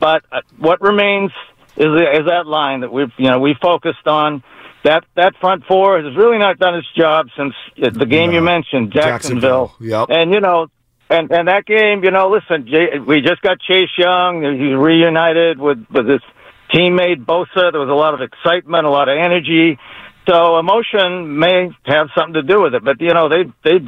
but uh, what remains is is that line that we've you know we focused on. That that front four has really not done its job since the game No. you mentioned, Jacksonville. Jacksonville, yep. And you know, and and that game, you know, listen, we just got Chase Young. He's reunited with with his teammate Bosa. There was a lot of excitement, a lot of energy. So emotion may have something to do with it, but you know they they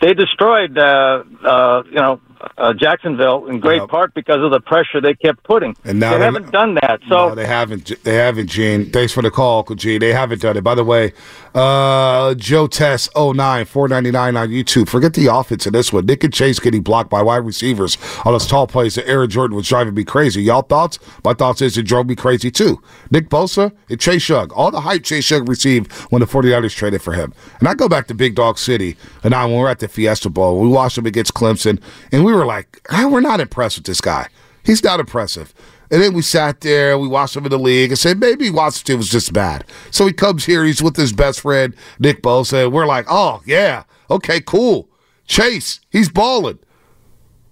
they destroyed uh, uh, you know uh, Jacksonville in great Yep. part because of the pressure they kept putting. And now they they- haven't done that. So no, they haven't. They haven't, Gene. Thanks for the call, Uncle Gene. They haven't done it. By the way, uh, Joe Test 09, 499 on YouTube. Forget the offense in this one. Nick and Chase getting blocked by wide receivers on those tall plays that Aaron Jordan was driving me crazy. Y'all thoughts? My thoughts is it drove me crazy too. Nick Bosa and Chase Young. All the hype Chase Young received when the 49ers traded for him. And I go back to Big Dog City, and I when we're at the Fiesta Bowl, we watched him against Clemson, and we were like, we're not impressed with this guy. He's not impressive. And then we sat there, we watched him in the league, and said maybe Washington was just bad. So he comes here, he's with his best friend Nick Bosa, and we're like, oh yeah, okay, cool. Chase, he's balling,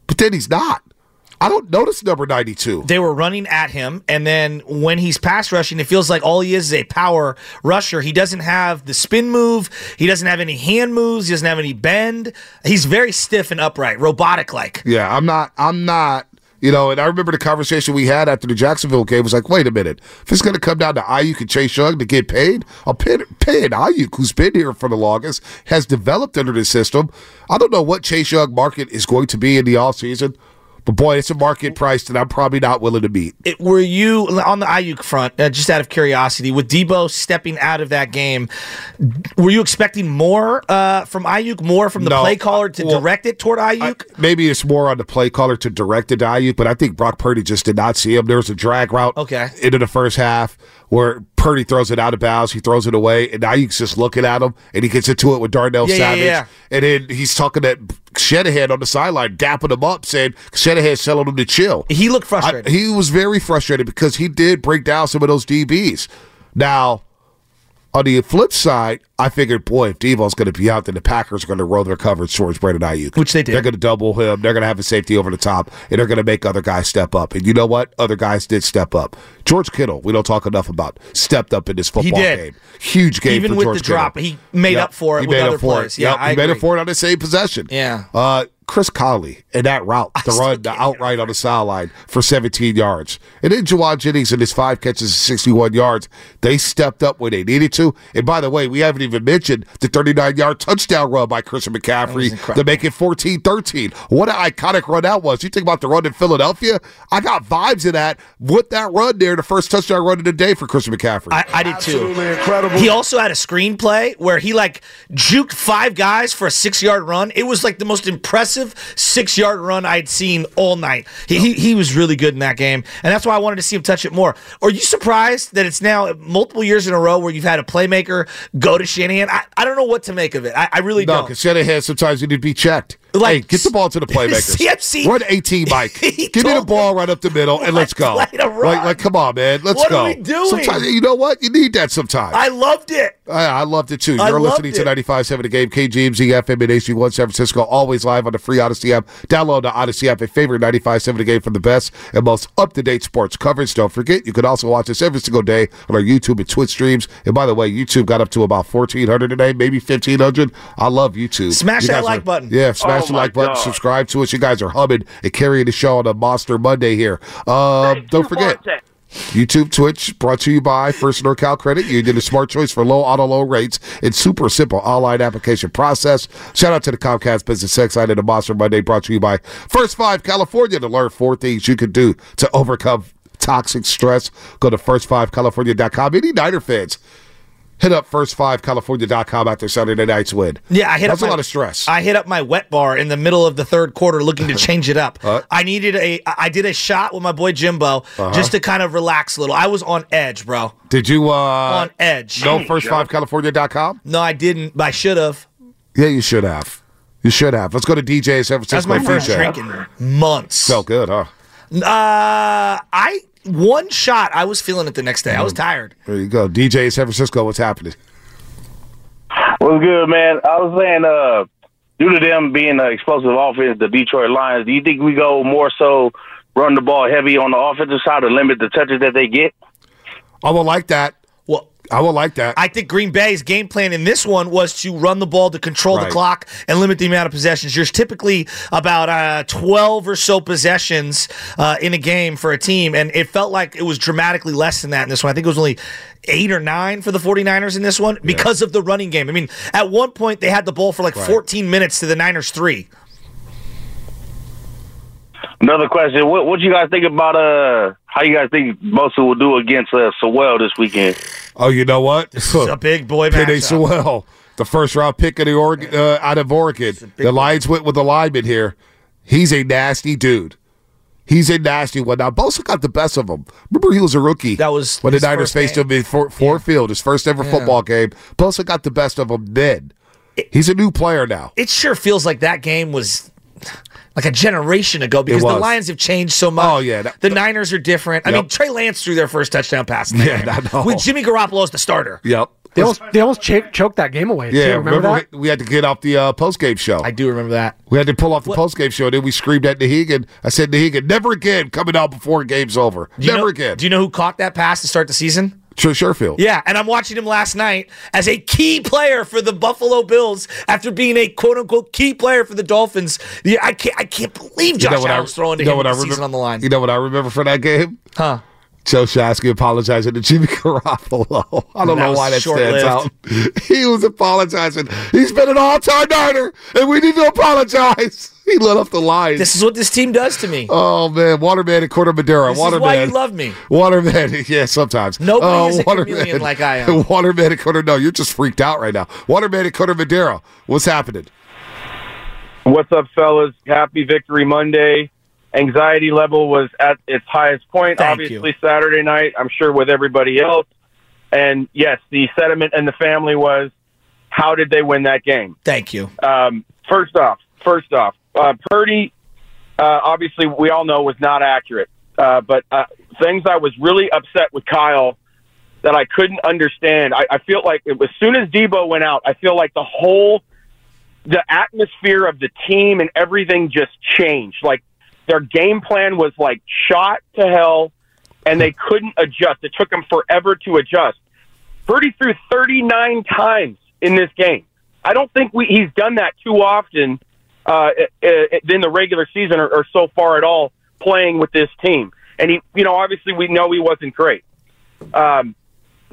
but then he's not. I don't notice number ninety-two. They were running at him, and then when he's pass rushing, it feels like all he is is a power rusher. He doesn't have the spin move. He doesn't have any hand moves. He doesn't have any bend. He's very stiff and upright, robotic like. Yeah, I'm not. I'm not. You know, and I remember the conversation we had after the Jacksonville game was like, wait a minute, if it's going to come down to Aiyuk and Chase Young to get paid, I'll pay, pay an Aiyuk who's been here for the longest, has developed under the system. I don't know what Chase Young market is going to be in the offseason, but boy, it's a market price that I'm probably not willing to beat. It, were you on the Aiyuk front? Uh, just out of curiosity, with Debo stepping out of that game, were you expecting more uh, from Aiyuk? More from the No, play caller to well, direct it toward Aiyuk? Maybe it's more on the play caller to direct it to Aiyuk, but I think Brock Purdy just did not see him. There was a drag route Okay. into the first half where Purdy throws it out of bounds, he throws it away, and Aiyuk's just looking at him, and he gets into it with Darnell Yeah, yeah, Savage, yeah. and then he's talking to Shanahan on the sideline, dapping him up, saying Shanahan's telling him to chill. he looked I- frustrated. he was very frustrated because he did break down some of those DBs. Now, on the flip side, I figured, boy, if Debo's going to be out, then the Packers are going to roll their coverage towards Brandon Aiyuk. Which they did. They're going to double him. They're going to have a safety over the top, and they're going to make other guys step up. And you know what? Other guys did step up. George Kittle, we don't talk enough about, stepped up in this football game. Huge game Even for with George the drop, Kittle. he made Yep. up for it He with made other up for plays. It. Yeah, Yep. I he made agree. up for it on the same possession. Yeah. Uh, Chris Conley and that route, the still run, the outright on the sideline for 17 yards. And then Jauan Jennings and his five catches, 61 yards. They stepped up when they needed to. And by the way, we haven't even mentioned the 39 yard touchdown run by Christian McCaffrey to make it 14 13. What an iconic run that was. You think about the run in Philadelphia? I got vibes of that with that run there, the first touchdown run of the day for Christian McCaffrey. I, I did too. Absolutely incredible. He also had a screenplay where he like juked five guys for a six yard run. It was like the most impressive six yard run I'd seen all night. He, he he was really good in that game, and that's why I wanted to see him touch it more. Are you surprised that it's now multiple years in a row where you've had a playmaker go to Shanahan? I, I don't know what to make of it. I, I really no, don't. because Shanahan sometimes you need to be checked. Like, hey, get the ball to the playmakers. CFC Run 18, Mike. Give me the ball right up the middle and let's go. Let's let it run. Like, like, come on, man. Let's What go. are we doing? Sometimes, you know what? You need that sometimes. I loved it. I, I loved it too. You're listening to it. 95.7 The Game, KGMZ FM and HD1 San Francisco, always live on the free Audacy app. Download the Audacy app and favorite 95.7 The Game for the best and most up-to-date sports coverage. Don't forget, you can also watch us every single day on our YouTube and Twitch streams. And by the way, YouTube got up to about 1,400 today, maybe 1,500. I love YouTube. Smash You that like are- button. Yeah, smash oh, Oh the like button. God. Subscribe to us. You guys are humming and carrying the show on a Monster Monday here. Um, don't forget. YouTube, Twitch, brought to you by First NorCal Credit. You did a smart choice for low auto loan rates and super simple online application process. Shout out to the Comcast Business X Side of the Monster Monday, brought to you by First Five California to learn four things you can do to overcome toxic stress. Go to first5california.com. Any Niner fans, hit up first5california.com after Saturday night's win. Yeah, I hit That's up a lot of stress. I hit up my wet bar in the middle of the third quarter looking to change it up. Uh. I needed a I did a shot with my boy Jimbo Uh-huh. just to kind of relax a little. I was on edge, bro. Did you uh on edge. know first5california.com? No, I didn't, but I should have. Yeah, you should have. You should have. Let's go to DJ San Francisco. That's my first DJ. drink in months. Felt good, huh? Uh, I one shot. I was feeling it the next day. I was Mm. tired. There you go. DJ San Francisco, what's happening? What's good, man? I was saying, uh, due to them being an explosive offense, the Detroit Lions, do you think we go more so run the ball heavy on the offensive side to limit the touches that they get? I would like that. Well, I would like that. I think Green Bay's game plan in this one was to run the ball to control Right. the clock and limit the amount of possessions. There's typically about uh, 12 or so possessions uh, in a game for a team, and it felt like it was dramatically less than that in this one. I think it was only eight or nine for the 49ers in this one because of the running game. I mean, at one point, they had the ball for like 14 minutes to the Niners' three. Another question: What what you guys think about uh how you guys think Bosa will do against uh, Sewell this weekend? Oh, you know what? It's a big boy Penei. Sewell, the first round pick of the Oregon, uh, out of Oregon. The Lions went with the lineman here. He's a nasty dude. He's a nasty one. Now, Bosa got the best of him. Remember, he was a rookie. That was when the Niners faced him in Fort, Ford Field, his first ever football game. Bosa got the best of him then. He's a new player now. It sure feels like that game was like a generation ago because the was. Lions have changed so much. Oh, yeah, that- the Niners are different. I Yep. mean, Trey Lance threw their first touchdown pass. In that Yeah, game I. With Jimmy Garoppolo as the starter. Yep. They almost, they almost ch- choked that game away. Yeah, too. remember, that? we, we had to get off the uh, post game show. I do remember that. we had to pull off the post game show. Then we screamed at Nahegan. I said, Nahegan, never again coming out before game's over. Never know, again. Do you know who caught that pass to start the season? Sure, Sherfield. Yeah, and I'm watching him last night as a key player for the Buffalo Bills after being a quote unquote key player for the Dolphins. Yeah, I can't I can't believe Josh Allen's throwing to you know him what I the season remember, on the line. You know what I remember from that game? Huh. Joe Shasky apologizing to Jimmy Garoppolo. I don't That know why that stands out. He was apologizing. He's been an all-time Niner, and we need to apologize. He let off the lines. This is what this team does to me. oh man, Waterman and Corte Madera. This is Waterman. why you love me. Waterman, yeah, sometimes. Nobody is a chameleon like I am. Waterman and Corte, no, you're just freaked out right now. Waterman and Corte Madera, what's happening? What's up, fellas? Happy Victory Monday. Anxiety level was at its highest point, Thank obviously, you. Saturday night. I'm sure with everybody else. And yes, the sentiment in the family was how did they win that game? Thank you. Um, first off, first off, uh, Purdy, uh, obviously, we all know was not accurate. Uh, but uh, things I was really upset with Kyle that I couldn't understand. I, I feel like it, as soon as Debo went out, I feel like the whole the atmosphere of the team and everything just changed. Like their game plan was like shot to hell, and they couldn't adjust. It took them forever to adjust. Purdy threw 39 times in this game. I don't think we, he's done that too often uh, in the regular season or, or so far at all playing with this team. And he, you know, obviously we know he wasn't great. Um,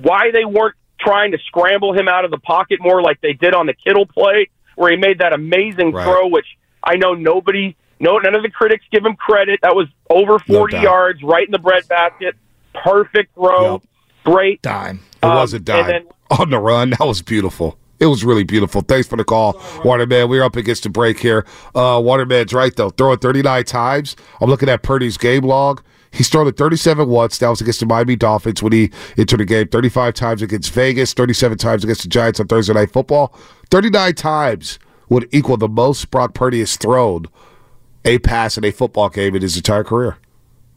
why they weren't trying to scramble him out of the pocket more like they did on the Kittle play, where he made that amazing Right. throw, which I know nobody, no, none of the critics give him credit. That was over 40 doubt. yards, right in the breadbasket. Perfect throw. Yep. Great. Dime. It Um, was a dime. and then- on the run. That was beautiful. It was really beautiful. Thanks for the call, Waterman. We're up against the break here. Uh, Waterman's right, though. Throwing 39 times. I'm looking at Purdy's game log. He's thrown it 37 once. That was against the Miami Dolphins when he entered the game. 35 times against Vegas. 37 times against the Giants on Thursday Night Football. 39 times would equal the most Brock Purdy has thrown a pass in a football game in his entire career.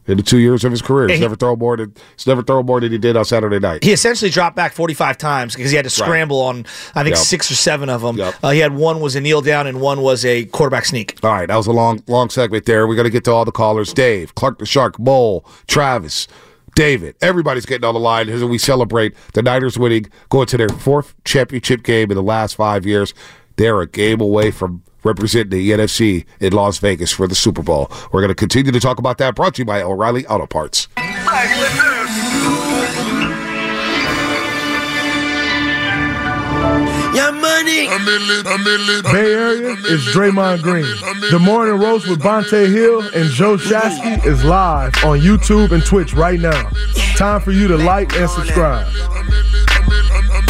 In the two years of his career, he's he- never thrown more than he's never thrown more than he did on Saturday night. He essentially dropped back 45 times because he had to scramble on, I think, Yep. six or seven of them. Yep. Uh, he had one was a kneel down and one was a quarterback sneak. All right, that was a long, long segment there. We're gonna get to all the callers: Dave, Clark the Shark, Mole, Travis, David. Everybody's getting on the line as we celebrate the Niners winning, going to their fourth championship game in the last five years. They're a game away from representing the NFC in Las Vegas for the Super Bowl. We're gonna continue to talk about that. Brought to you by O'Reilly Auto Parts. Bay Area is Draymond Green. The Morning Roast with Bonta Hill and Joe Shasky is live on YouTube and Twitch right now. Time for you to like and subscribe.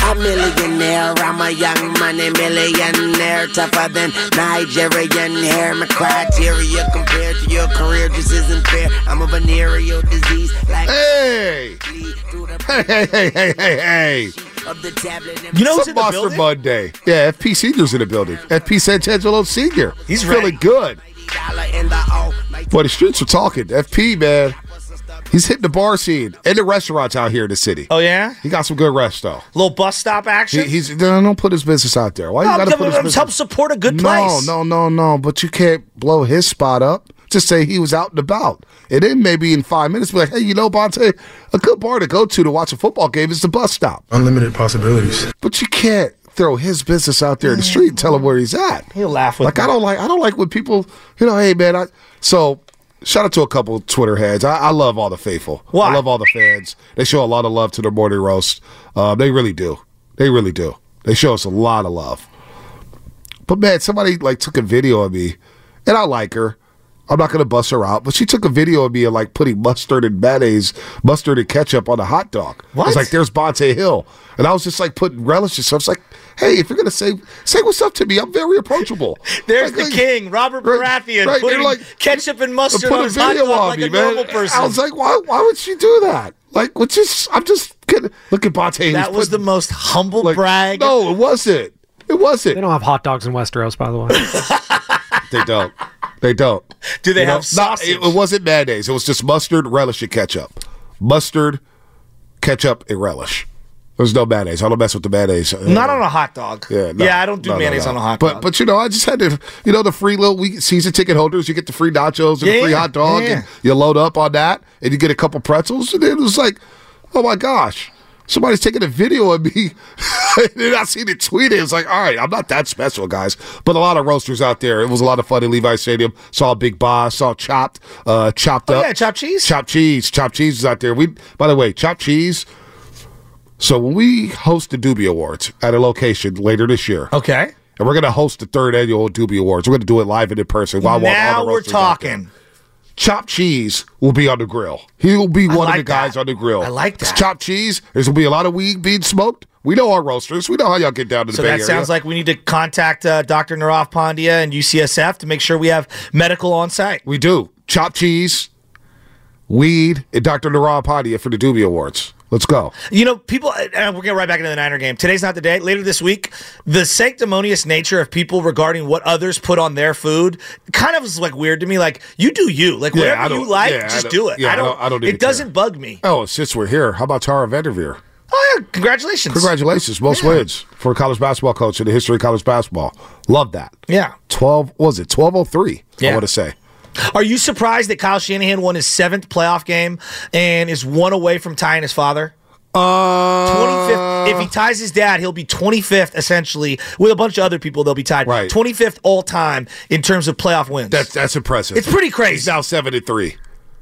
A millionaire, I'm a young money millionaire, tougher than Nigerian hair. My criteria compared to your career just isn't fair. I'm a venereal disease, like Hey, hey, hey, hey, hey, hey, hey! of the tablet. and You know who's Some in the Monster building? Monday. Yeah, FP Senior's in the building. FP Santangelo Senior. He's feeling good. dollar in the O. Like Boy, the streets are talking. FP, man. He's hitting the bar scene and the restaurants out here in the city. Oh, yeah? He got some good rest, though. Little bus stop action? He, he's no, don't put his business out there. Why you got to gonna put his business? help support a good No, place. No, no, no, no. But you can't blow his spot up. Just say he was out and about. And then maybe in five minutes, be like, hey, you know, Bonta, a good bar to go to to watch a football game is the bus stop. Unlimited possibilities. But you can't throw his business out there in the street and tell him where he's at. He'll laugh with Like me. I don't like I don't like when people, you know, hey man, I so shout out to a couple Twitter heads. I, I love all the faithful. Why? I love all the fans. They show a lot of love to their morning roast. Uh, they really do. They really do. They show us a lot of love. But man, somebody like took a video of me, and I like her. I'm not gonna bust her out, but she took a video of me of like putting mustard and mayonnaise, mustard and ketchup on a hot dog. What? was like, "There's Bonta Hill," and I was just like putting relishes. So I was like, "Hey, if you're gonna say say what's up to me, I'm very approachable." There's Like, the like- king, Robert Right, Baratheon, right, putting like- ketchup and mustard put on a his hot video dog on like a man. normal person. I was like, why? Why would she do that? Like, what's Just I'm just kidding. Look at Bonta. That was the most humble like, brag. No, it wasn't. It wasn't. They don't have hot dogs in Westeros, by the way. They don't. They don't. Do they You know, have not- it, it wasn't mayonnaise. It was just mustard, relish, and ketchup. Mustard, ketchup, and relish. There's no mayonnaise. I don't mess with the mayonnaise. Not on a hot dog. Yeah, no, yeah, I don't do no, mayonnaise no. on a hot but, dog. But you know, I just had to, you know, the free little week season ticket holders. You get the free nachos and the free hot dog, yeah. and you load up on that, and you get a couple pretzels, and it was like, oh my gosh, somebody's taking a video of me, and then I seen it tweeted. It's like, all right, I'm not that special, guys. But a lot of roasters out there. It was a lot of fun in Levi Stadium. Saw Big Boss, saw Chopped, uh, Chopped oh Up, yeah, chopped cheese. Chopped cheese, chopped cheese is out there. We, by the way, chopped cheese. So when we host the Doobie Awards at a location later this year, okay. and we're going to host the third annual Doobie Awards. We're going to do it live and in person. While I want all now we're roasters out there. talking. Chopped cheese will be on the grill. He will be one of like the guys that. on the grill. I like It's that. chopped cheese. There's going to be a lot of weed being smoked. We know our roasters. We know how y'all get down to the So Bay that Area. sounds like we need to contact uh, Dr. Nirav Pandya and UCSF to make sure we have medical on site. we do. Chopped cheese, weed, and Dr. Nirav Pandya for the Doobie Awards. Let's go. You know, people, uh, uh, and we're getting right back into the Niner game. Today's not the day. Later this week, the sanctimonious nature of people regarding what others put on their food kind of is like weird to me. Like, you do you. Like, Yeah, whatever you like, yeah, just don't- it. yeah, I I don't, don't- I don't it doesn't bug me. Oh, since we're here, how about Tara VanDerveer? Oh, yeah. Congratulations. Congratulations. Most wins for a college basketball coach in the history of college basketball. Love that. Yeah. 12, what was it 1203? I want to say. Are you surprised that Kyle Shanahan won his seventh playoff game and is one away from tying his father? Uh, 25th. If he ties his dad, he'll be 25th essentially with a bunch of other people. They'll be tied. Right. 25th all time in terms of playoff wins. That's that's impressive. It's pretty crazy. He's now seven and three.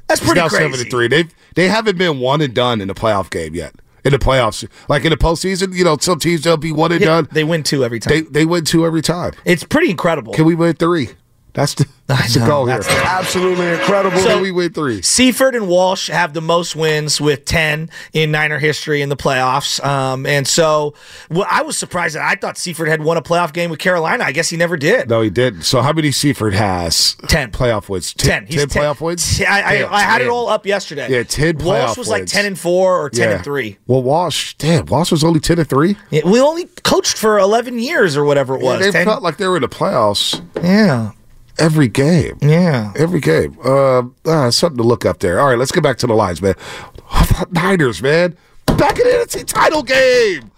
That's He's pretty now crazy. seven and three. They they haven't been one and done in a playoff game yet. In the playoffs, like in the postseason, you know, some teams they'll be one and Yeah, done. they win two every time. They they win two every time. it's pretty incredible. Can we win three? That's the, that's the goal here. that's Absolutely incredible. Can we win three? Seifert and Walsh have the most wins with 10 in Niner history in the playoffs. Um, and so well, I was surprised that I thought Seifert had won a playoff game with Carolina. I guess he never did. No, he didn't. So how many Seifert has? 10. playoff wins. 10. He's 10 playoff wins. I, Damn, I, I had it all up yesterday. Yeah, 10 Walsh was like 10 and 4 or 10 and 3. Well, Walsh, damn, Walsh was only ten and three. Yeah, we only coached for 11 years or whatever it was. they 10 felt like they were in the playoffs yeah. Every game. Yeah. Every game. Uh, uh, something to look up there. All right, let's get back to the lines, man. Niners, man. Back in the NFC title game.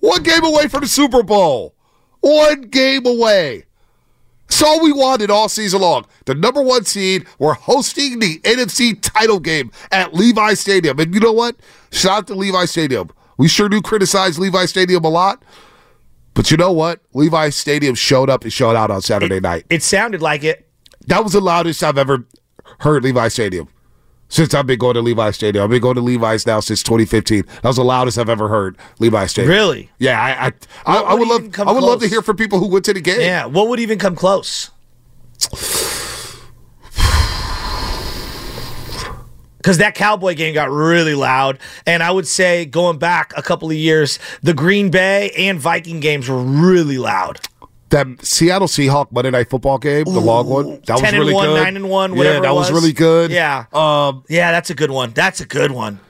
One game away from the Super Bowl. One game away. That's all we wanted all season long. The number one seed, we're hosting the NFC title game at Levi Stadium. And you know what? Shout out to Levi Stadium. We sure do criticize Levi Stadium a lot. But you know what? Levi Stadium showed up and showed out on Saturday night. It sounded like it. That was the loudest I've ever heard Levi Stadium. Since I've been going to Levi Stadium. I've been going to Levi's now since 2015. That was the loudest I've ever heard Levi Stadium. Really? Yeah, I I, I, What I would would love I would love to hear from people who went to the game. Yeah. What would even come close? Because that Cowboy game got really loud. And I would say, going back a couple of years, the Green Bay and Viking games were really loud. That Seattle Seahawk Monday Night Football game, the long one, that 10 was really 1, good. 9 and 1, yeah, that was. was. really good. Yeah. um, Yeah, that's a good one. That's a good one.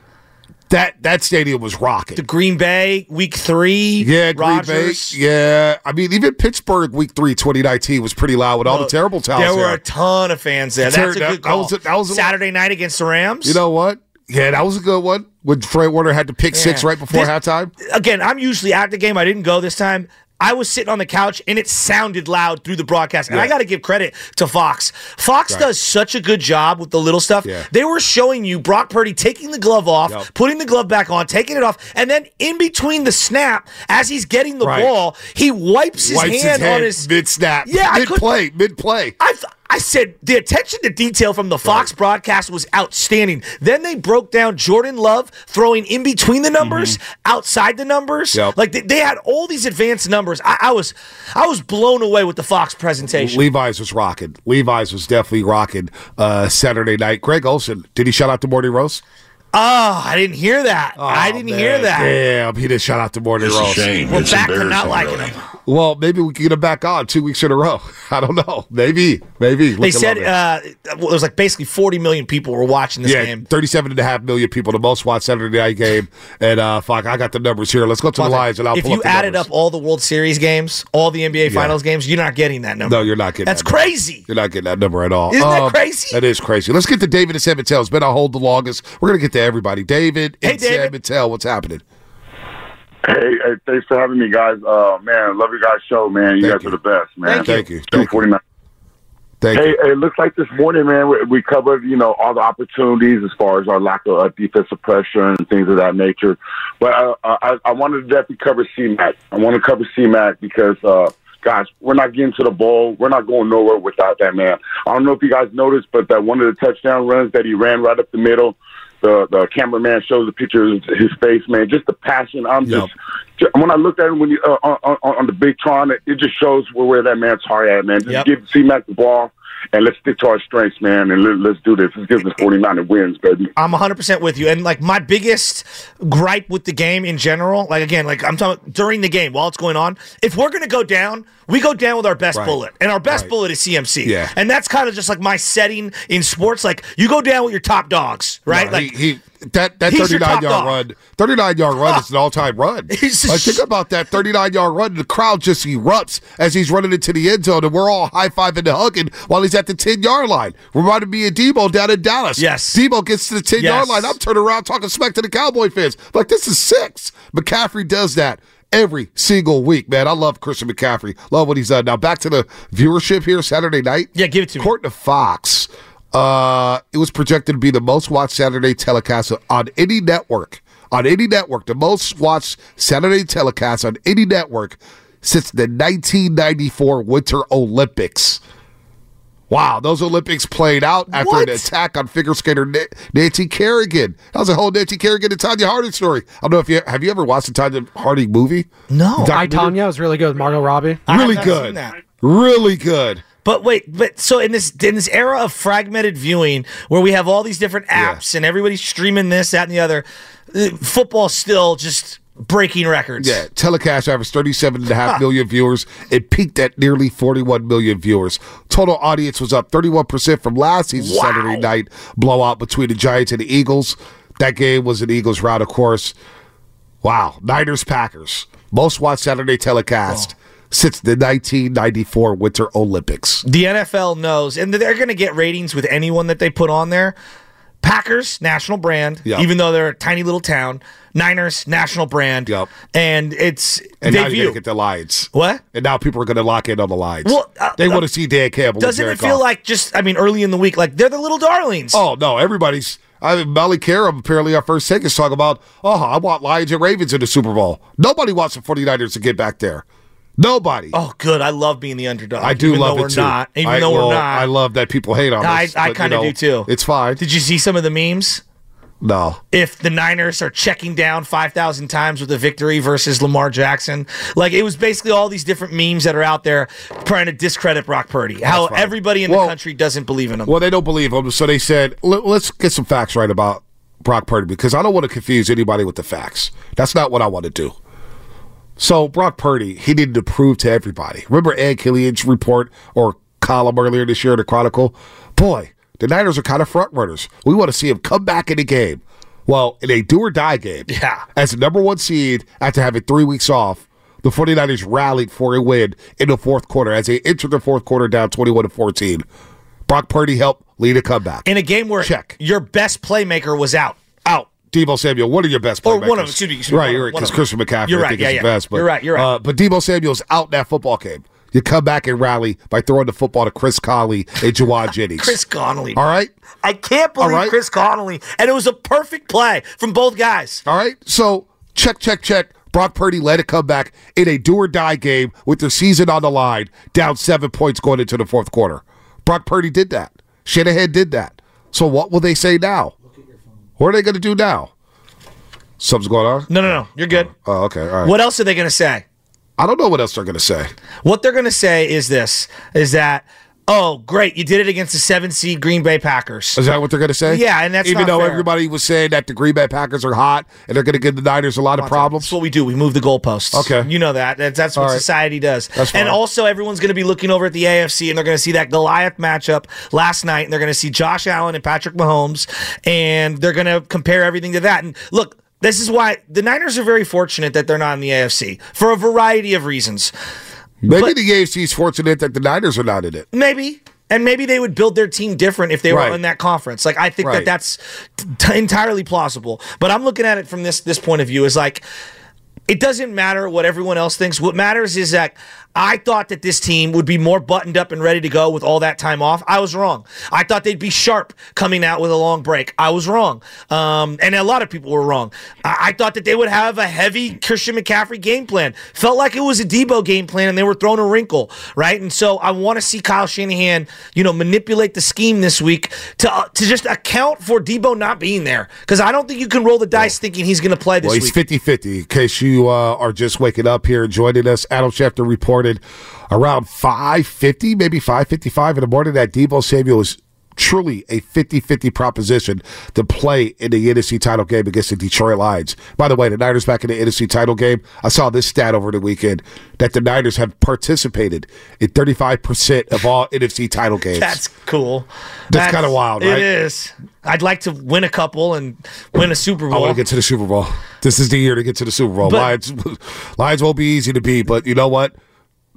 That that stadium was rocking. The Green Bay, week three. yeah, Green Rodgers. Bay. Yeah, I mean, even Pittsburgh Week Three 2019 was pretty loud with all the terrible towns. There were there. a ton of fans there. That's a that- good that was a- that was a- Saturday night against the Rams. You know what? Yeah, that was a good one. When Fred Warner had to pick six right before This- halftime. again, I'm usually at the game. I didn't go this time. I was sitting on the couch and it sounded loud through the broadcast. And Yeah. I got to give credit to Fox. Fox Right. does such a good job with the little stuff. Yeah. They were showing you Brock Purdy taking the glove off, Yep. putting the glove back on, taking it off, and then in between the snap, as he's getting the Right. ball, he wipes his, Wipes hand, on his mid snap. Yeah, mid play, mid play. I th- I said the attention to detail from the Fox broadcast was outstanding. Then they broke down Jordan Love throwing in between the numbers, outside the numbers. Mm-hmm. Yep. Like they, they had all these advanced numbers. I, I was I was blown away with the Fox presentation. Levi's was rocking. Levi's was definitely rocking uh, Saturday night. Greg Olsen, did he shout out to Morning Roast? Oh, I didn't hear that. I didn't hear that. Damn, he did shout out to Morning It's a Roast. shame. Well, it's back to not embarrassing, liking really. him. Well, maybe we can get him back on two weeks in a row. I don't know. Maybe, maybe. They Look, I said love uh, well, it was like basically 40 million people were watching this yeah, game. 37 and a half million people, the most watched Saturday night game. And uh, fuck, I got the numbers here. Let's go to the lines and I'll if pull you up the added numbers. up all the World Series games, all the NBA Finals games, you're not getting that number. No, you're not getting That's that number. crazy. You're not getting that number at all. Um, Isn't that crazy? That is crazy. Let's get to David and San Mateo. It's been on hold the longest. We're going to get to everybody. David Hey, and San David. Mateo, what's happening? Hey, hey, thanks for having me, guys. Uh, man, love your guys' show, man. You Thank guys you. are the best, man. Thank you. Two Thank you. forty nine. Thank Hey, you. it looks like this morning, man, we, we covered, you know, all the opportunities as far as our lack of uh, defensive pressure and things of that nature. But uh, I, I wanted to definitely cover C-Mac. I want to cover C-Mac because, uh, guys, we're not getting to the ball. We're not going nowhere without that man. I don't know if you guys noticed, but that one of the touchdown runs that he ran right up the middle, the the cameraman shows the picture of his face, man. Just the passion. I'm Yep. just when I looked at him when you uh, on, on, on the big Tron, it, it just shows where, where that man's heart at, man. Just Yep. give C-Mac the ball. And let's stick to our strengths, man, and let, let's do this. Let's give us 49 and wins, baby. I'm 100% with you. And like my biggest gripe with the game in general, like again, like I'm talking during the game while it's going on, if we're going to go down, we go down with our best Right. bullet. And our best Right. bullet is CMC. Yeah. And that's kind of just like my setting in sports. Like you go down with your top dogs, right? No, like he, he that that thirty nine yard dog. run, 39 yard run is an all time run. Like think about that 39 yard run. The crowd just erupts as he's running into the end zone, and we're all high fiving and hugging while he's at the 10 yard line. Reminded me of Debo down in Dallas. Yes. Debo gets to the 10 yard Yes. line. I'm turning around talking smack to the Cowboy fans. Like this is six. McCaffrey does that. Every single week, man. I love Christian McCaffrey. Love what he's done. Now back to the viewership here Saturday night. Yeah, give it to me. According to Fox, uh, it was projected to be the most watched Saturday telecast on any network. On any network, the most watched Saturday telecast on any network since the 1994 Winter Olympics. Wow, those Olympics played out after What? an attack on figure skater Na- Nancy Kerrigan. That was a whole Nancy Kerrigan and Tonya Harding story. I don't know if you have you ever watched the Tonya Harding movie? No. Doc- I Tanya was really good Margot Robbie. Really good, really good. But wait, but so in this in this era of fragmented viewing, where we have all these different apps and everybody's streaming this, that, and the other, uh, football still just breaking records. Yeah, telecast averaged 37 and a half million viewers. It peaked at nearly 41 million viewers. Total audience was up 31% from last season's Wow. Saturday night blowout between the Giants and the Eagles. That game was an Eagles route, of course. Wow, Niners Packers. Most watched Saturday telecast oh. Since the 1994 Winter Olympics. The NFL knows, and they're going to get ratings with anyone that they put on there. Packers, national brand, Yep. even though they're a tiny little town. Niners, national brand. Yep. And it's And now you're to get the Lions. what? And now people are going to lock in on the Lions. Well, uh, they uh, want to see Dan Campbell. Doesn't it feel like just? I mean, early in the week, like they're the little darlings. Oh no, everybody's. I mean, Molly Qerim, apparently our first take is talking about, oh, I want Lions and Ravens in the Super Bowl. Nobody wants the 49ers to get back there. Nobody. Oh, good. I love being the underdog. I do even love though it we're too. Not, even I, though well, we're not. I love that people hate on I, us. I you kind of know, do too. It's fine. Did you see some of the memes? no. If the Niners are checking down 5,000 times with a victory versus Lamar Jackson. Like, it was basically all these different memes that are out there trying to discredit Brock Purdy. How fine. everybody in Well- the country doesn't believe in him. Well, they don't believe him, so they said, let's get some facts right about Brock Purdy because I don't want to confuse anybody with the facts. That's not what I want to do. So Brock Purdy, he needed to prove to everybody. Remember Ed Killion's report or column earlier this year in the Chronicle? Boy, the Niners are kind of front runners. We want to see him come back in the game. Well, in a do or die game, Yeah. as the number one seed after having three weeks off, the 49ers rallied for a win in the fourth quarter as they entered the fourth quarter down 21 to 14. Brock Purdy helped lead a comeback. in a game where Check. your best playmaker was out. Debo Samuel, one of your best Or one of- excuse me, excuse me, right, you're right, because Christian McCaffrey, You're I right, think yeah, is yeah. the best. But, You're right, you're right. Uh, but Debo Samuel's out in that football game. You come back and rally by throwing the football to Chris Conley and Jawad Jennings. Chris Connolly. All right? I can't believe right. Chris Connolly. And it was a perfect play from both guys. All right. So check, check, check. Brock Purdy let it come back in a do or die game with their season on the line, down seven points going into the fourth quarter. Brock Purdy did that. Shanahan did that. So what will they say now? What are they going to do now? Something's going on? No, no, no. You're good. Oh, oh okay. All right. What else are they going to say? I don't know what else they're going to say. What they're going to say is this: is that oh, great, you did it against the seven seed Green Bay Packers. Is that what they're going to say? Yeah, and that's even though fair. everybody was saying that the Green Bay Packers are hot and they're going to give the Niners a lot of problems. That's what we do. We move the goalposts. Okay. You know that. That's, that's what right. society does. That's and also, everyone's going to be looking over at the AFC and they're going to see that Goliath matchup last night and they're going to see Josh Allen and Patrick Mahomes and they're going to compare everything to that. And look, this is why the Niners are very fortunate that they're not in the AFC for a variety of reasons. Maybe But- the AFC is fortunate that the Niners are not in it. Maybe. And maybe they would build their team different if they Right. were in that conference. Like I think Right. that that's t- entirely plausible. But I'm looking at it from this this point of view is like it doesn't matter what everyone else thinks. What matters is that I thought that this team would be more buttoned up and ready to go with all that time off. I was wrong. I thought they'd be sharp coming out with a long break. I was wrong. Um, and a lot of people were wrong. I-, I thought that they would have a heavy Christian McCaffrey game plan. Felt like it was a Debo game plan and they were throwing a wrinkle, right? And so I want to see Kyle Shanahan, you know, manipulate the scheme this week to uh, to just account for Debo not being there. Because I don't think you can roll the dice thinking he's going to play this Well, he's week. 50 50. In case you uh, are just waking up here and joining us, Adam Schefter around 550, maybe 555 in the morning that Debo Samuel is truly a 50 50 proposition to play in the NFC title game against the Detroit Lions. By the way, the Niners back in the NFC title game, I saw this stat over the weekend that the Niners have participated in 35% of all NFC title games. That's cool. That's kinda wild, right? It is. I'd like to win a couple and win a Super Bowl. I want to get to the Super Bowl. This is the year to get to the Super Bowl. But- Lions, Lions won't be easy to beat, but you know what?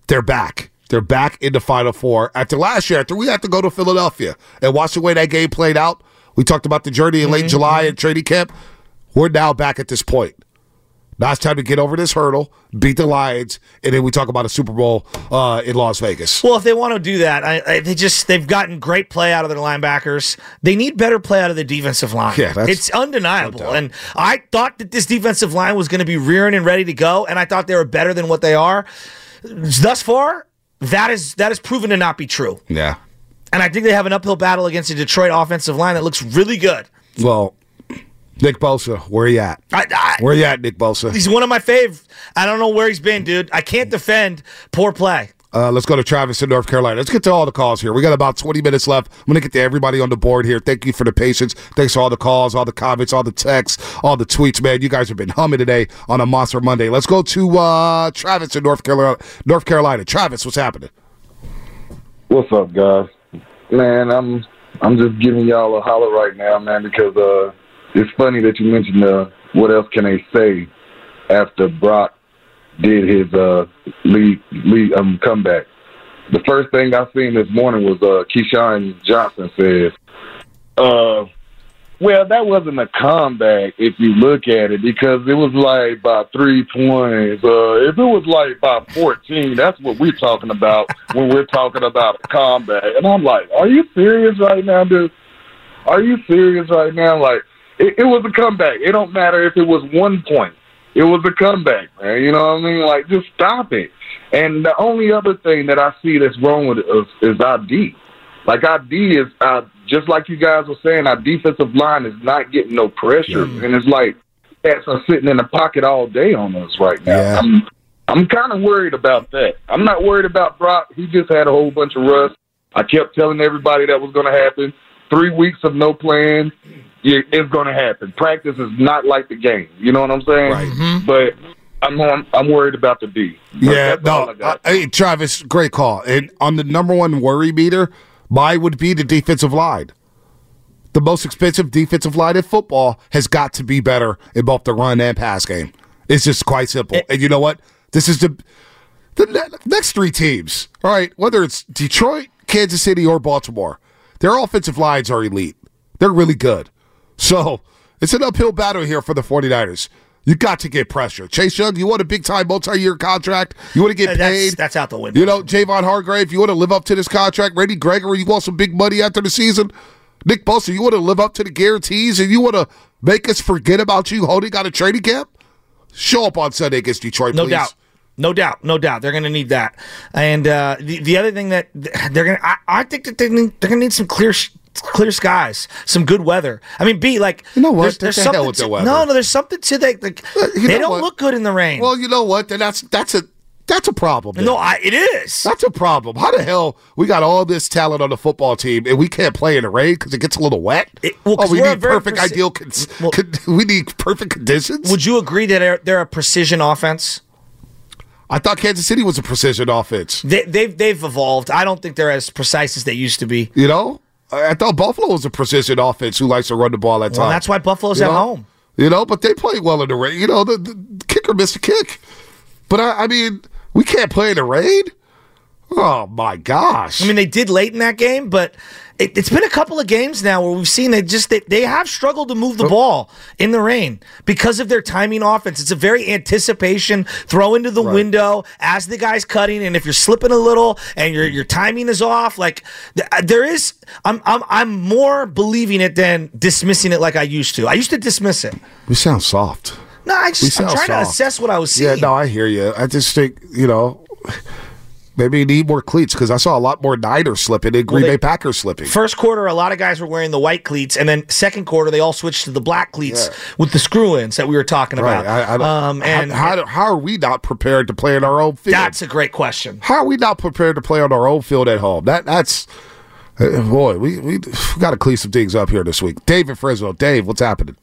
They're back. They're back in the Final Four. After last year, after we had to go to Philadelphia and watch the way that game played out, we talked about the journey in late Mm-hmm. July and training camp. We're now back at this point. Now it's time to get over this hurdle, beat the Lions, and then we talk about a Super Bowl uh, in Las Vegas. well, if they want to do that, I, I, they just they've gotten great play out of their linebackers. They need better play out of the defensive line. Yeah, it's undeniable. no and I thought that this defensive line was going to be rearing and ready to go, and I thought they were better than what they are. Thus far, that is that is proven to not be true. Yeah. And I think they have an uphill battle against a Detroit offensive line that looks really good. Well, Nick Bosa, where you at? I, I, Where you at, Nick Bosa? He's one of my faves. I don't know where he's been, dude. I can't defend poor play. Uh, let's go to Travis in North Carolina. Let's get to all the calls here. We got about 20 minutes left. I'm going to get to everybody on the board here. Thank you for the patience. Thanks for all the calls, all the comments, all the texts, all the tweets, man. You guys have been humming today on a Monster Monday. Let's go to uh, Travis in North Carolina. North Carolina. Travis, what's happening? What's up, guys? Man, I'm I'm just giving y'all a holler right now, man, because uh, it's funny that you mentioned uh, what else can they say after Brock did his uh, lead, lead um, comeback. The first thing I seen this morning was uh, Keyshawn Johnson says, uh, "Well, that wasn't a comeback if you look at it because it was like by three points. Uh, if it was like by fourteen, that's what we're talking about when we're talking about a comeback." And I'm like, "Are you serious right now, dude? Are you serious right now? Like, it, it was a comeback. It don't matter if it was one point. It was a comeback, man. You know what I mean? Like, just stop it." And the only other thing that I see that's wrong with it is, D. Like our D is uh, just like you guys were saying, our defensive line is not getting no pressure, and it's like cats are sitting in the pocket all day on us right now. Yeah. I'm I'm kind of worried about that. I'm not worried about Brock. He just had a whole bunch of rust. I kept telling everybody that was going to happen. Three weeks of no yeah, it's going to happen. Practice is not like the game. You know what I'm saying? Right. Mm-hmm. But I'm, I'm I'm worried about the D. Yeah, no. I got. Hey, Travis, great call. And on the number one worry meter, mine would be the defensive line. The most expensive defensive line in football has got to be better in both the run and pass game. It's just quite simple. and you know what? This is the the ne- next three teams. All right, whether it's Detroit, Kansas City, or Baltimore, their offensive lines are elite. They're really good. So It's an uphill battle here for the 49ers. You got to get pressure. Chase Young, you want a big time multi year contract? You want to get That's- paid? that's out the window. You know, Javon Hargrave, you want to live up to this contract? Randy Gregory, you want some big money after the season? Nick Bosa, you want to live up to the guarantees and you want to make us forget about you holding out a training camp? Show up on Sunday against Detroit, No please. doubt. No doubt, no doubt, they're going to need that. And uh, the the other thing that they're going, to I, I think that they need, they're going to need some clear sh- clear skies, some good weather. I mean, B like You know what? There's, there's the something the to, weather? no, no. There's something to that. Like You they don't what? look good in the rain. Well, you know what? Then that's that's a that's a problem. no, I, it is. That's a problem. How the hell we got all this talent on the football team and we can't play in the rain because it gets a little wet? It- well, oh, we need perfect preci- ideal. Well- con- we need perfect conditions. Would you agree that they're, they're a precision offense? I thought Kansas City was a precision offense. They, they've they've evolved. I don't think they're as precise as they used to be. You know, I, thought Buffalo was a precision offense who likes to run the ball at Well, times. that's why Buffalo's You at know? home. You know, but they play well in the rain. You know, the, the kicker missed a kick. But I, I mean, we can't play in the rain. Oh my gosh! I mean, they did late in that game, but it, it's been a couple of games now where we've seen they just they, they have struggled to move the ball in the rain because of their timing offense. It's a very anticipation throw into the window as the guy's cutting, and if you're slipping a little and your your timing is off, like uh, there is, I'm I'm I'm more believing it than dismissing it like I used to. I used to dismiss it. we sound soft. No, I just I'm trying to assess what I was seeing. Yeah, no, I hear you. I just think you know maybe you need more cleats because I saw a lot more Niners slipping and Green they- Bay Packers slipping. First quarter, a lot of guys were wearing the white cleats, and then second quarter, they all switched to the black cleats with the screw ins that we were talking right? about. I, I, um, and how, how, how are we not prepared to play in our own field? that's a great question. how are we not prepared to play on our own field at home? That that's uh, boy, we we, we got to clean some things up here this week. David Fresno, Dave, what's happening?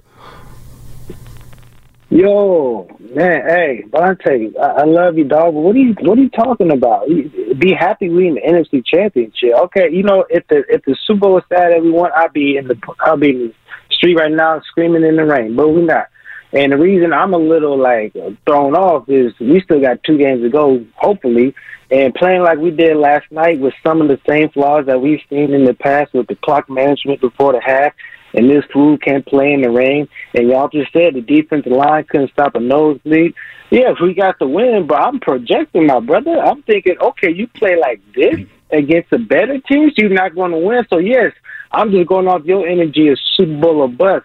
Yo, man, hey, Bonta, I, I love you, dog. But what are you what are you talking about? Be happy we in the NFC Championship. Okay, you know if the if the Super Bowl was that we I'd be in the I'll be in the street right now screaming in the rain. But we're not. And the reason I'm a little like thrown off is we still got two games to go, hopefully, and playing like we did last night with some of the same flaws that we've seen in the past with the clock management before the half. And this fool can't play in the rain. And y'all just said the defensive line couldn't stop a nosebleed. Yes, we got the win, but I'm projecting my brother. I'm thinking, okay, you play like this against the better teams, you're not going to win. So yes, I'm just going off your energy of Super Bowl or bust.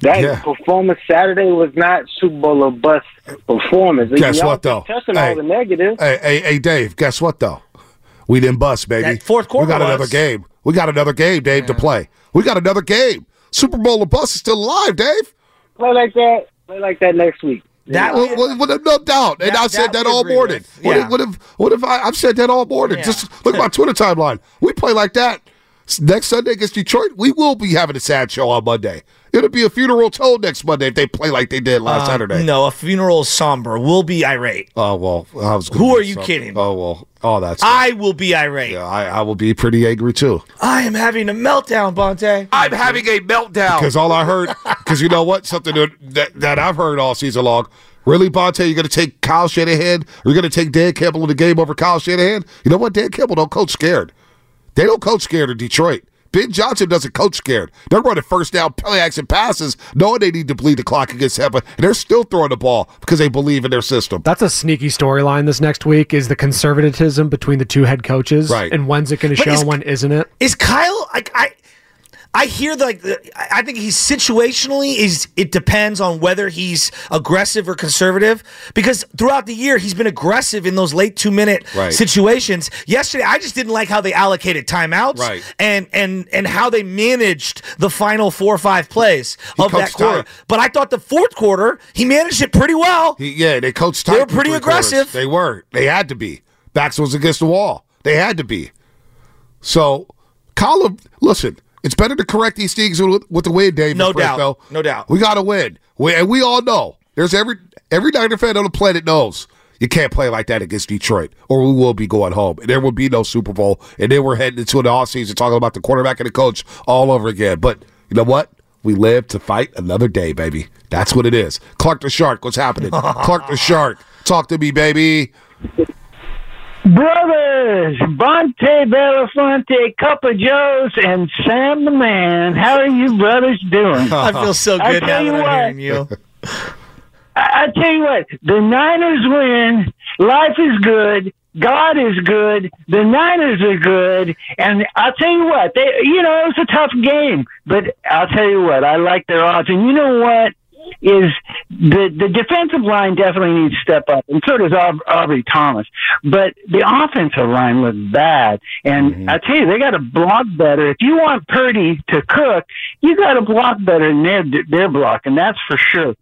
That Yeah. performance Saturday was not Super Bowl or bust performance. Guess Y'all what, though? keep Touching Hey. all the negatives. Hey, hey, hey, Dave, guess what though? We didn't bust, baby. That fourth quarter We got was. another game. We got another game, Dave, to play. We got another game. Super Bowl or bust is still alive, Dave. Play like that. Play like that next week. That Well, well, well, no doubt, and That- I said that that all morning. with. What, Yeah. if, what if? What if I, I've said that all morning? Yeah. Just look at my Twitter timeline. We play like that S- next Sunday against Detroit. We will be having a sad show on Monday. It'll be a funeral told next Monday if they play like they did last Um, Saturday. No, a funeral is somber. We'll be irate. Oh well, I was. Who are you something. kidding? Oh well, oh that's. I will be irate. yeah, I, I will be pretty angry too. I am having a meltdown, Bonta. I'm having a meltdown because all I heard. Because you know what, something that, that that I've heard all season long. Really, Bonta, you're going to take Kyle Shanahan? Or you're going to take Dan Campbell in the game over Kyle Shanahan? You know what? Dan Campbell don't coach scared. They don't coach scared in Detroit. Ben Johnson doesn't coach scared. They're running first down play action passes, knowing they need to bleed the clock against Tampa, and they're still throwing the ball because they believe in their system. That's a sneaky storyline this next week is the conservatism between the two head coaches. Right. And when's it going to show is- and when isn't it? Is Kyle like I? I hear like the- I think he's situationally is it depends on whether he's aggressive or conservative because throughout the year he's been aggressive in those late two minute Right. situations. Yesterday I just didn't like how they allocated timeouts Right. and and and how they managed the final four or five plays of that quarter. tight. But I thought the fourth quarter he managed it pretty well. He, yeah, they coached. They were pretty three quarters. aggressive. They were. They had to be. Backs was against the wall. They had to be. So, Colin, listen, it's better to correct these things with, with the win, Dave. No doubt. No doubt. We got to win. We, and we all know. There's every every Niner fan on the planet knows you can't play like that against Detroit, or we will be going home. And there will be no Super Bowl. And then we're heading into the offseason talking about the quarterback and the coach all over again. But you know what? We live to fight another day, baby. That's what it is. Clark the Shark, what's happening? Clark the Shark, talk to me, baby. Brothers, Bonta Belafonte, Cup of Joe's, and Sam the Man. How are you brothers doing? I feel so good now that I'm hearing you. I, I tell you what, the Niners win. Life is good. God is good. The Niners are good. And I'll tell you what, they, you know, it was a tough game, but I'll tell you what, I like their odds. And you know what? Is the the defensive line definitely needs to step up, and so does Aub- Ambry Thomas. But the offensive line looked bad, and I tell you, they got to block better. If you want Purdy to cook, you got to block better than their their block, and that's for sure.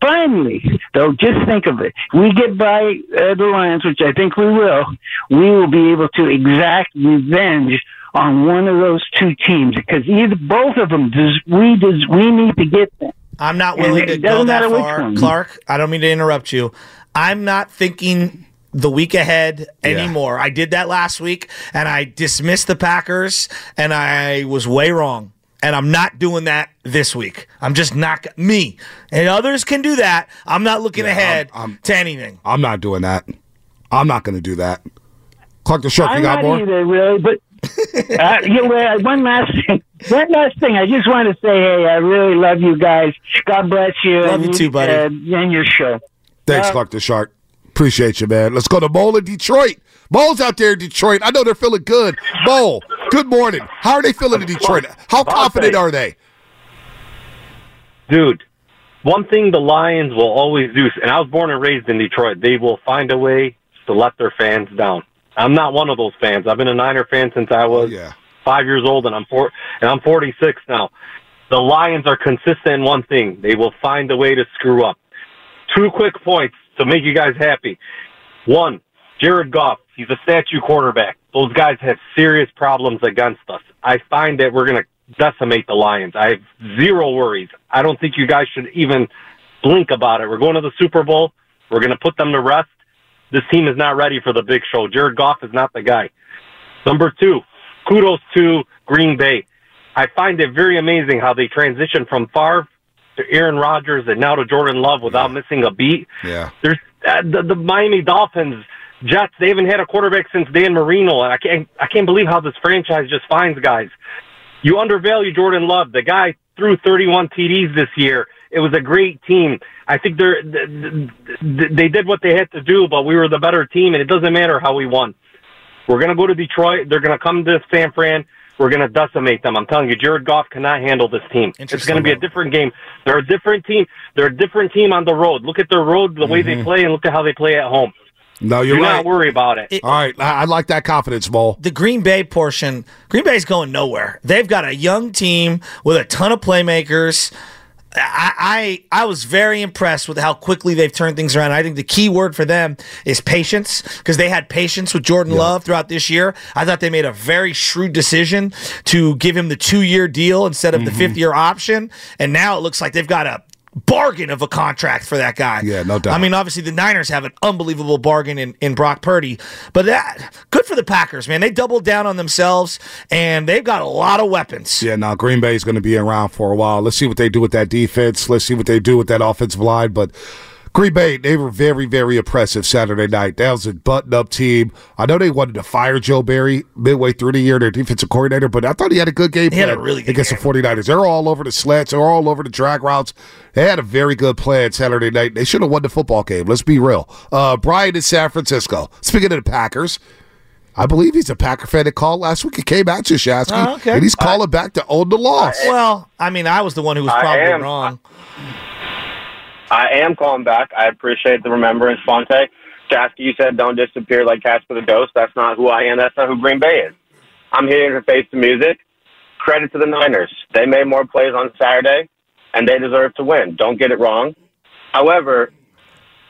Finally, though, just think of it. We get by uh, the Lions, which I think we will. We will be able to exact revenge on one of those two teams because either both of them does we does we need to get them. I'm not willing to go that far, one. Clark. I don't mean to interrupt you. I'm not thinking the week ahead anymore. I did that last week, and I dismissed the Packers, and I was way wrong. And I'm not doing that this week. I'm just not me. And others can do that. I'm not looking ahead to anything. I'm not doing that. I'm not going to do that. Clark the Shark, you I'm got not more? either, really. But uh, you know, uh, one last thing. One last thing. I just want to say, hey, I really love you guys. God bless you. Love and you too, buddy. Uh, and your show. Thanks, Uh, Clark the Shark. Appreciate you, man. Let's go to Mole in Detroit. Mole's out there in Detroit. I know they're feeling good. Mole, good morning. How are they feeling in Detroit? How confident are they? Dude, one thing the Lions will always do, and I was born and raised in Detroit, they will find a way to let their fans down. I'm not one of those fans. I've been a Niner fan since I was five years old, and I'm four, and I'm 46 now. The Lions are consistent in one thing: they will find a way to screw up. Two quick points to make you guys happy. One, Jared Goff. He's a statue quarterback. Those guys have serious problems against us. I find that we're going to decimate the Lions. I have zero worries. I don't think you guys should even blink about it. We're going to the Super Bowl. We're going to put them to rest. This team is not ready for the big show. Jared Goff is not the guy. Number two, kudos to Green Bay. I find it very amazing how they transitioned from Favre to Aaron Rodgers and now to Jordan Love without missing a beat. Yeah. There's uh, the, the Miami Dolphins, Jets. They haven't had a quarterback since Dan Marino, and I can't I can't believe how this franchise just finds guys. You undervalue Jordan Love. The guy threw 31 TDs this year. It was a great team. I think they're th- th- they did what they had to do, but we were the better team, and it doesn't matter how we won. We're gonna go to Detroit. They're gonna come to San Fran. We're gonna decimate them. I'm telling you, Jared Goff cannot handle this team. It's gonna be a different game. They're a different team. They're a different team on the road. Look at their road, the way they Mhm. play, and look at how they play at home. No, you're Do right. not worry about it. All right. I, I like that confidence, Mole. the Green Bay portion, Green Bay's going nowhere. They've got a young team with a ton of playmakers. I, I I was very impressed with how quickly they've turned things around. I think the key word for them is patience because they had patience with Jordan Love throughout this year. I thought they made a very shrewd decision to give him the two year deal instead of the mm-hmm. fifth year option, and now it looks like they've got a bargain of a contract for that guy. Yeah, no doubt. I mean, obviously the Niners have an unbelievable bargain in, in Brock Purdy, but that good for the Packers, man. They doubled down on themselves and they've got a lot of weapons. Yeah, now Green Bay is going to be around for a while. Let's see what they do with that defense. Let's see what they do with that offensive line. But Green Bay, they were very, very impressive Saturday night. That was a button-up team. I know they wanted to fire Joe Barry midway through the year, their defensive coordinator, but I thought he had a good game He had plan a really good against the 49ers. They're all over the slants. They're all over the drag routes. They had a very good plan Saturday night. They should have won the football game. Let's be real. Uh, Brian in San Francisco. Speaking of the Packers, I believe he's a Packer fan that called last week. He came at to Shasky, Oh, okay. and he's calling back to own the loss. Well, I mean, I was the one who was I probably am. wrong. I am calling back. I appreciate the remembrance, Bonta. Shasky, you said don't disappear like Casper the Ghost. That's not who I am. That's not who Green Bay is. I'm here to face the music. Credit to the Niners. They made more plays on Saturday, and they deserve to win. Don't get it wrong. However,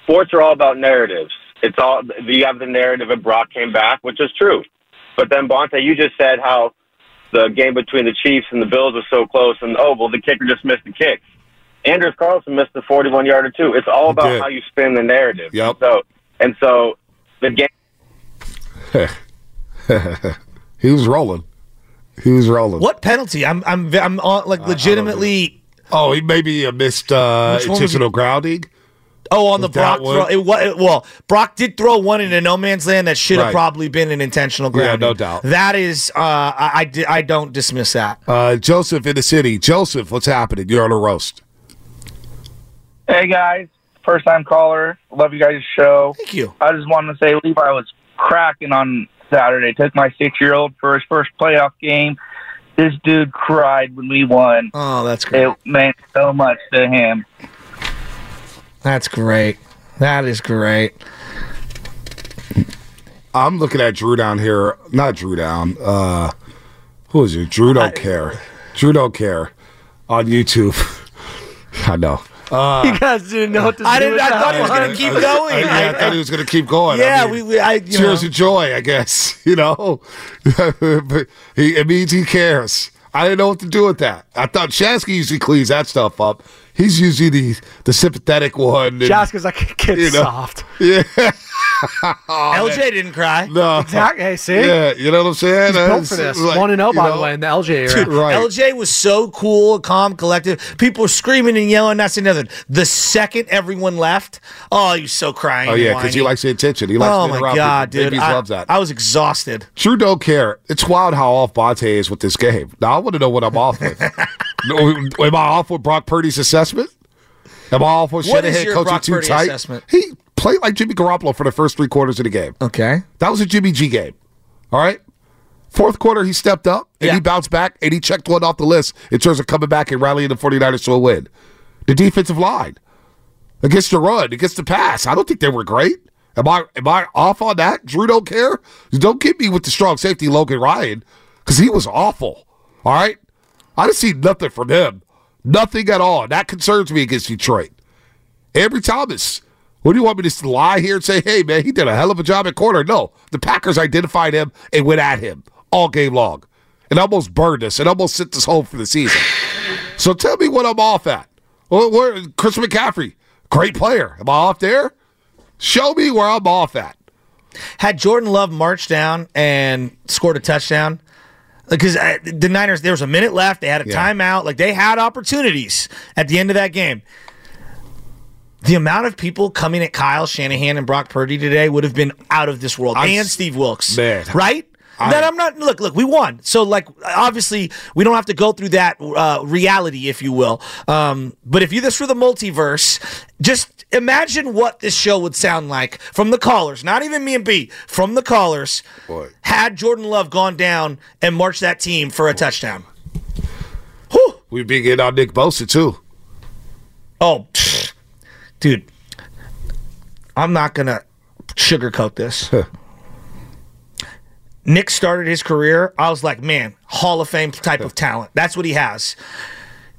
sports are all about narratives. It's all you have the narrative of Brock came back, which is true. But then Bonta, you just said how the game between the Chiefs and the Bills was so close, and oh well, the kicker just missed the kick. Anders Carlson missed the 41 yarder too. It's all about how you spin the narrative. Yep. So and so the game. he was rolling. He was rolling. What penalty? I'm I'm I'm uh, like legitimately. Oh, he maybe uh, missed uh, Which one intentional grounding. Oh, on the Was that Brock throw. It, wa- it, well, Brock did throw one into no man's land that should have Right. probably been an intentional grounding. Yeah, no doubt. That is, uh, I, I, I don't dismiss that. Uh, Joseph in the city. Joseph, what's happening? You're on a roast. Hey guys, first time caller. Love you guys' show. Thank you. I just wanted to say Levi was cracking on Saturday. Took my six year old for his first playoff game. This dude cried when we won. Oh, that's great. It meant so much to him. That's great. That is great. I'm looking at Drew down here. Not Drew down. Uh, who is it? Drew don't care. Drew don't care on YouTube. I know. Uh, you guys didn't know what to do. I didn't. with I that thought he was going to keep going. I, yeah, I thought he was going to keep going. Yeah, I mean, we- we- I- you tears know. of joy, I guess. You know, he, it means he cares. I didn't know what to do with that. I thought Shasky usually cleans that stuff up. He's usually the the sympathetic one. and- Shasky's like, kid you know. soft. Yeah. Oh, LJ didn't cry. No. Exactly. Hey, see? Yeah, you know what I'm saying? He's built It's for this. like, 1 and 0, by know, the way, in the LJ era. Dude, LJ was so cool, calm, collective. People were screaming and yelling. That's another. The second everyone left, oh, he was so crying. Oh yeah, because he whining. likes the attention. He likes Oh being my around god, people. dude! Babies I, loves that. I was exhausted. Drew don't care. It's wild how off Bonta is with this game. Now I want to know what I'm off with. Am I off with Brock Purdy's assessment? Am I off with What is Shanahan your coaching Brock too Purdy tight? assessment? He played like Jimmy Garoppolo for the first three quarters of the game. Okay, that was a Jimmy G game. All right. Fourth quarter, he stepped up and he bounced back and he checked one off the list in terms of coming back and rallying the 49ers to a win. The defensive line against the run, against the pass. I don't think they were great. Am I am I off on that? Drew don't care. Don't get me with the strong safety Logan Ryan because he was awful. All right, I didn't see nothing from him, nothing at all. That concerns me against Detroit. Ambry Thomas. What do you want me to lie here and say, hey, man, he did a hell of a job at corner? No. The Packers identified him and went at him all game long. It almost burned us. It almost sent us home for the season. So tell me what I'm off at. Well, where, Chris McCaffrey, great player. Am I off there? Show me where I'm off at. Had Jordan Love marched down and scored a touchdown, because uh, the Niners there was a minute left, they had a Yeah. timeout, like they had opportunities at the end of that game. The amount of people coming at Kyle Shanahan and Brock Purdy today would have been out of this world, I'm and Steve Wilks, Man. right? I- then I'm not. Look, look, we won. So, like, obviously, we don't have to go through that uh, reality, if you will. Um, but if you this were the multiverse, just imagine what this show would sound like from the callers. Not even me and B, from the callers. Had Jordan Love gone down and marched that team for a touchdown. We'd be getting on Nick Bosa, too. Oh. Dude, I'm not gonna sugarcoat this. Nick started his career. I was like, man, Hall of Fame type of talent. That's what he has.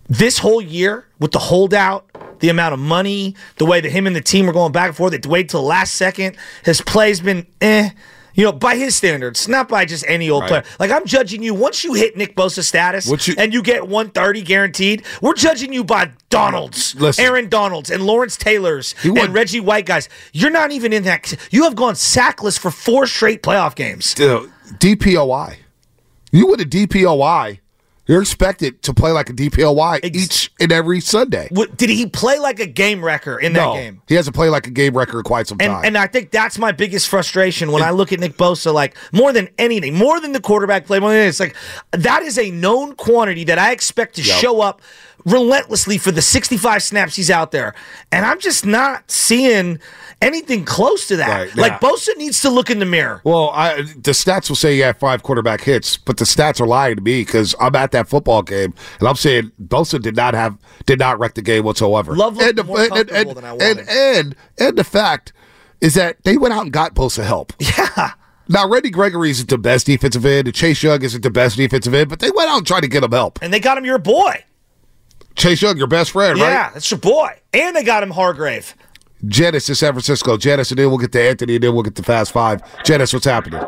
This whole year, with the holdout, the amount of money, the way that him and the team are going back and forth, they wait till the last second. His play's been eh. You know, by his standards, not by just any old Right. player. Like I'm judging you once you hit Nick Bosa status you- and you get 130 guaranteed. We're judging you by Donalds, Listen. Aaron Donalds, and Lawrence Taylors won- and Reggie White guys. You're not even in that. You have gone sackless for four straight playoff games. DPOY. You win a DPOY, you're expected to play like a DPOY each and every Sunday. What, did he play like a game wrecker in that no, game? he hasn't played like a game in quite some And, time. and I think that's my biggest frustration when I look at Nick Bosa, like more than anything, more than the quarterback play, more than anything, it's like that is a known quantity that I expect to Yep. show up relentlessly for the 65 snaps he's out there. And I'm just not seeing anything close to that. Right, like yeah. Bosa needs to look in the mirror. Well, I, the stats will say you had five quarterback hits, but the stats are lying to me because I'm at that football game and I'm saying Bosa did not have did not wreck the game whatsoever. Love and the, more and, and, than I and, wanted. and and the fact is that they went out and got Bosa help. Yeah. Now, Randy Gregory isn't the best defensive end, and Chase Young isn't the best defensive end, but they went out and tried to get him help. And they got him your boy. Chase Young, your best friend, Yeah, right? that's your boy. And they got him Hargrave. Janice in San Francisco. Janice, and then we'll get to Anthony, and then we'll get to Fast Five. Janice, what's happening?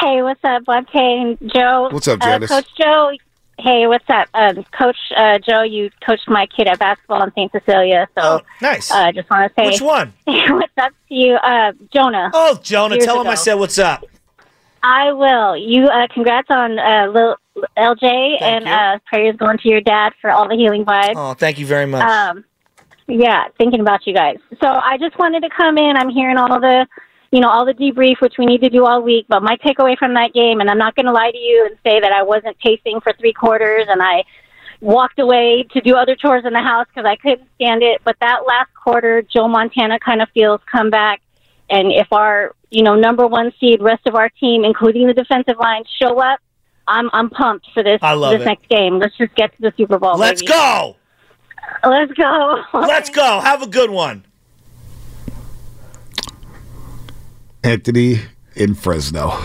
Hey, what's up, Bonta and Joe? What's up, Uh, Janice? Coach Joe. Hey, what's up, um, Coach uh, Joe? You coached my kid at basketball in St. Cecilia, so nice. I uh, just want to say, Which one? what's up to you, uh, Jonah? Oh, Jonah, Years tell him I said what's up. I will. You uh, congrats on uh, Lil LJ and you. uh, prayers going to your dad for all the healing vibes. Oh, thank you very much. Um, Yeah, thinking about you guys. So I just wanted to come in. I'm hearing all the, you know, all the debrief, which we need to do all week. But my takeaway from that game, and I'm not going to lie to you and say that I wasn't pacing for three quarters and I walked away to do other chores in the house because I couldn't stand it. But that last quarter, Joe Montana kind of feels come back. And if our, you know, number one seed, rest of our team, including the defensive line, show up, I'm I'm pumped for this I love this it. next game. Let's just get to the Super Bowl. Let's baby. go. Let's go. Let's go. Have a good one. Anthony in Fresno.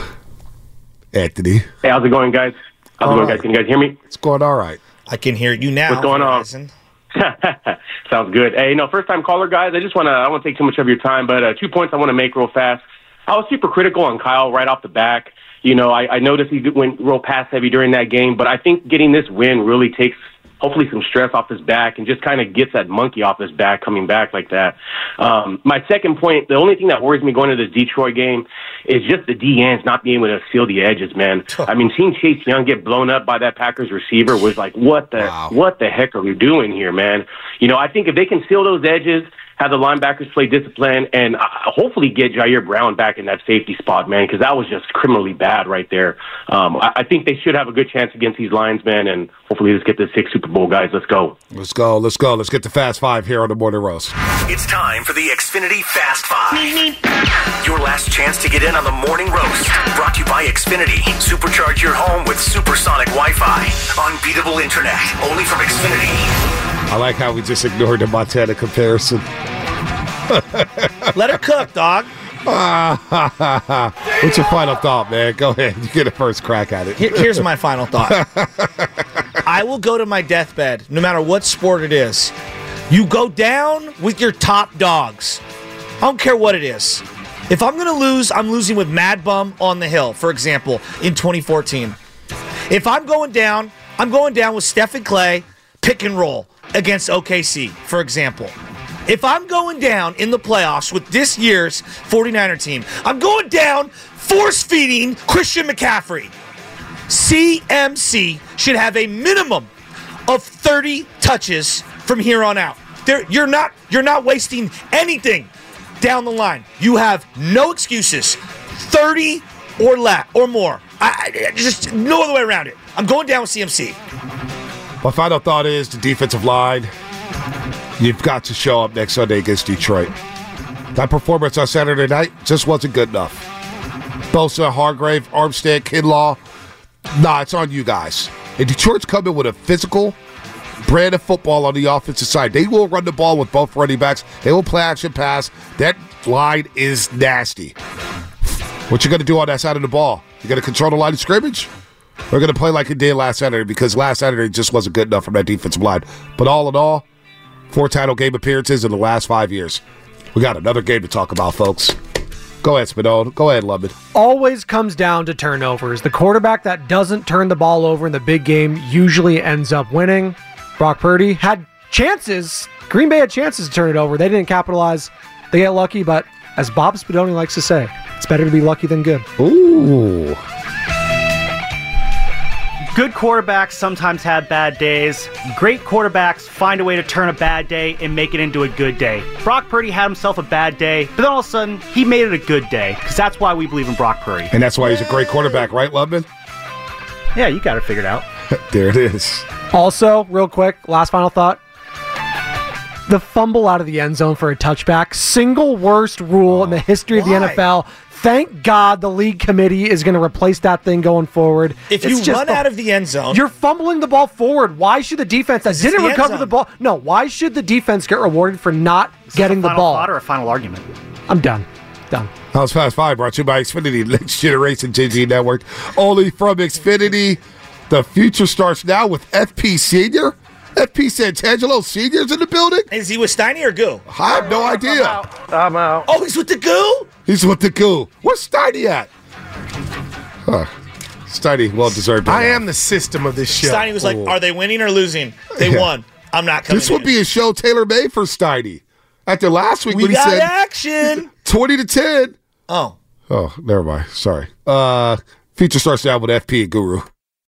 Anthony. Hey, how's it going, guys? How's it going, guys? Can you guys hear me? It's going all right. I can hear you now. What's going on? Sounds good. Hey, no, first time caller, guys. I just want to, I won't take too much of your time, but uh, two points I want to make real fast. I was super critical on Kyle right off the back. You know, I, I noticed he went real pass heavy during that game, but I think getting this win really takes hopefully some stress off his back and just kind of gets that monkey off his back coming back like that. Um, my second point, the only thing that worries me going into this Detroit game is just the D ends not being able to seal the edges, man. I mean, seeing Chase Young get blown up by that Packers receiver was like, what the what the heck are we doing here, man? You know, I think if they can seal those edges, have the linebackers play discipline, and uh, hopefully get Ji'Ayir Brown back in that safety spot, man, because that was just criminally bad right there. Um, I, I think they should have a good chance against these linesmen, and hopefully let's get this six Super Bowl, guys. Let's go. Let's go. Let's go. Let's get the Fast Five here on the Morning Roast. It's time for the Xfinity Fast Five. Your last chance to get in on the morning roast. Brought to you by Xfinity. Supercharge your home with supersonic Wi-Fi. Unbeatable internet. Only from Xfinity. I like how we just ignored the Montana comparison. Let her cook, dog. What's your final thought, man? Go ahead. You get a first crack at it. Here- here's my final thought. I will go to my deathbed, no matter what sport it is. You go down with your top dogs. I don't care what it is. If I'm going to lose, I'm losing with Mad Bum on the Hill, for example, in 2014. If I'm going down, I'm going down with Stephen Klay, pick and roll against OKC, for example. If I'm going down in the playoffs with this year's 49er team, I'm going down force feeding Christian McCaffrey. CMC should have a minimum of 30 touches from here on out. There, you're not you're not wasting anything down the line. You have no excuses. 30 or less or more. I, I just no other way around it. I'm going down with CMC. My final thought is the defensive line. You've got to show up next Sunday against Detroit. That performance on Saturday night just wasn't good enough. Bosa, Hargrave, Armstead, Kinlaw. Nah, it's on you guys. And Detroit's coming with a physical brand of football on the offensive side. They will run the ball with both running backs. They will play action pass. That line is nasty. What you to do on that side of the ball? You to control the line of scrimmage? We're going to play like it did last Saturday because last Saturday just wasn't good enough from that defensive line. But all in all, four title game appearances in the last five years. We got another game to talk about, folks. Go ahead, Spinone. Go ahead, Lubin. always comes down to turnovers. The quarterback that doesn't turn the ball over in the big game usually ends up winning. Brock Purdy had chances. Green Bay had chances to turn it over. They didn't capitalize. They get lucky, but as Bob Spadoni likes to say, it's better to be lucky than good. Ooh. Good quarterbacks sometimes have bad days. Great quarterbacks find a way to turn a bad day and make it into a good day. Brock Purdy had himself a bad day, but then all of a sudden, he made it a good day. Because that's why we believe in Brock Purdy. And that's why he's a great quarterback, right, Lubman? Yeah, you got it figured out. there it is. Also, real quick, last final thought. The fumble out of the end zone for a touchback, single worst rule in the history of the Why? NFL. Thank God the league committee is going to replace that thing going forward. If It's you just run the- out of the end zone, You're fumbling the ball forward. Why should the defense that didn't the recover the ball? No, why should the defense get rewarded for not getting the final ball? thought or a final argument? I'm done. Done. House Fast Five brought to you by Xfinity, next generation 10G Network. Only from Xfinity. The future starts now with FP Senior. FP Santangelo Senior's in the building. is he with Steiny or Goo? I have no idea. I'm out. I'm out. Oh, he's with the Goo. He's with the goo. Where's Steiny at? Huh. Steiny, well deserved. I am the system of this show. Steiny was like, Ooh. "Are they winning or losing? They Yeah. won. I'm not coming." This would in." be a show tailor made for Steiny. After last week We when he got said action. 20 to 10. Oh, Oh, never mind. Sorry. Uh, feature starts out with FP and Guru.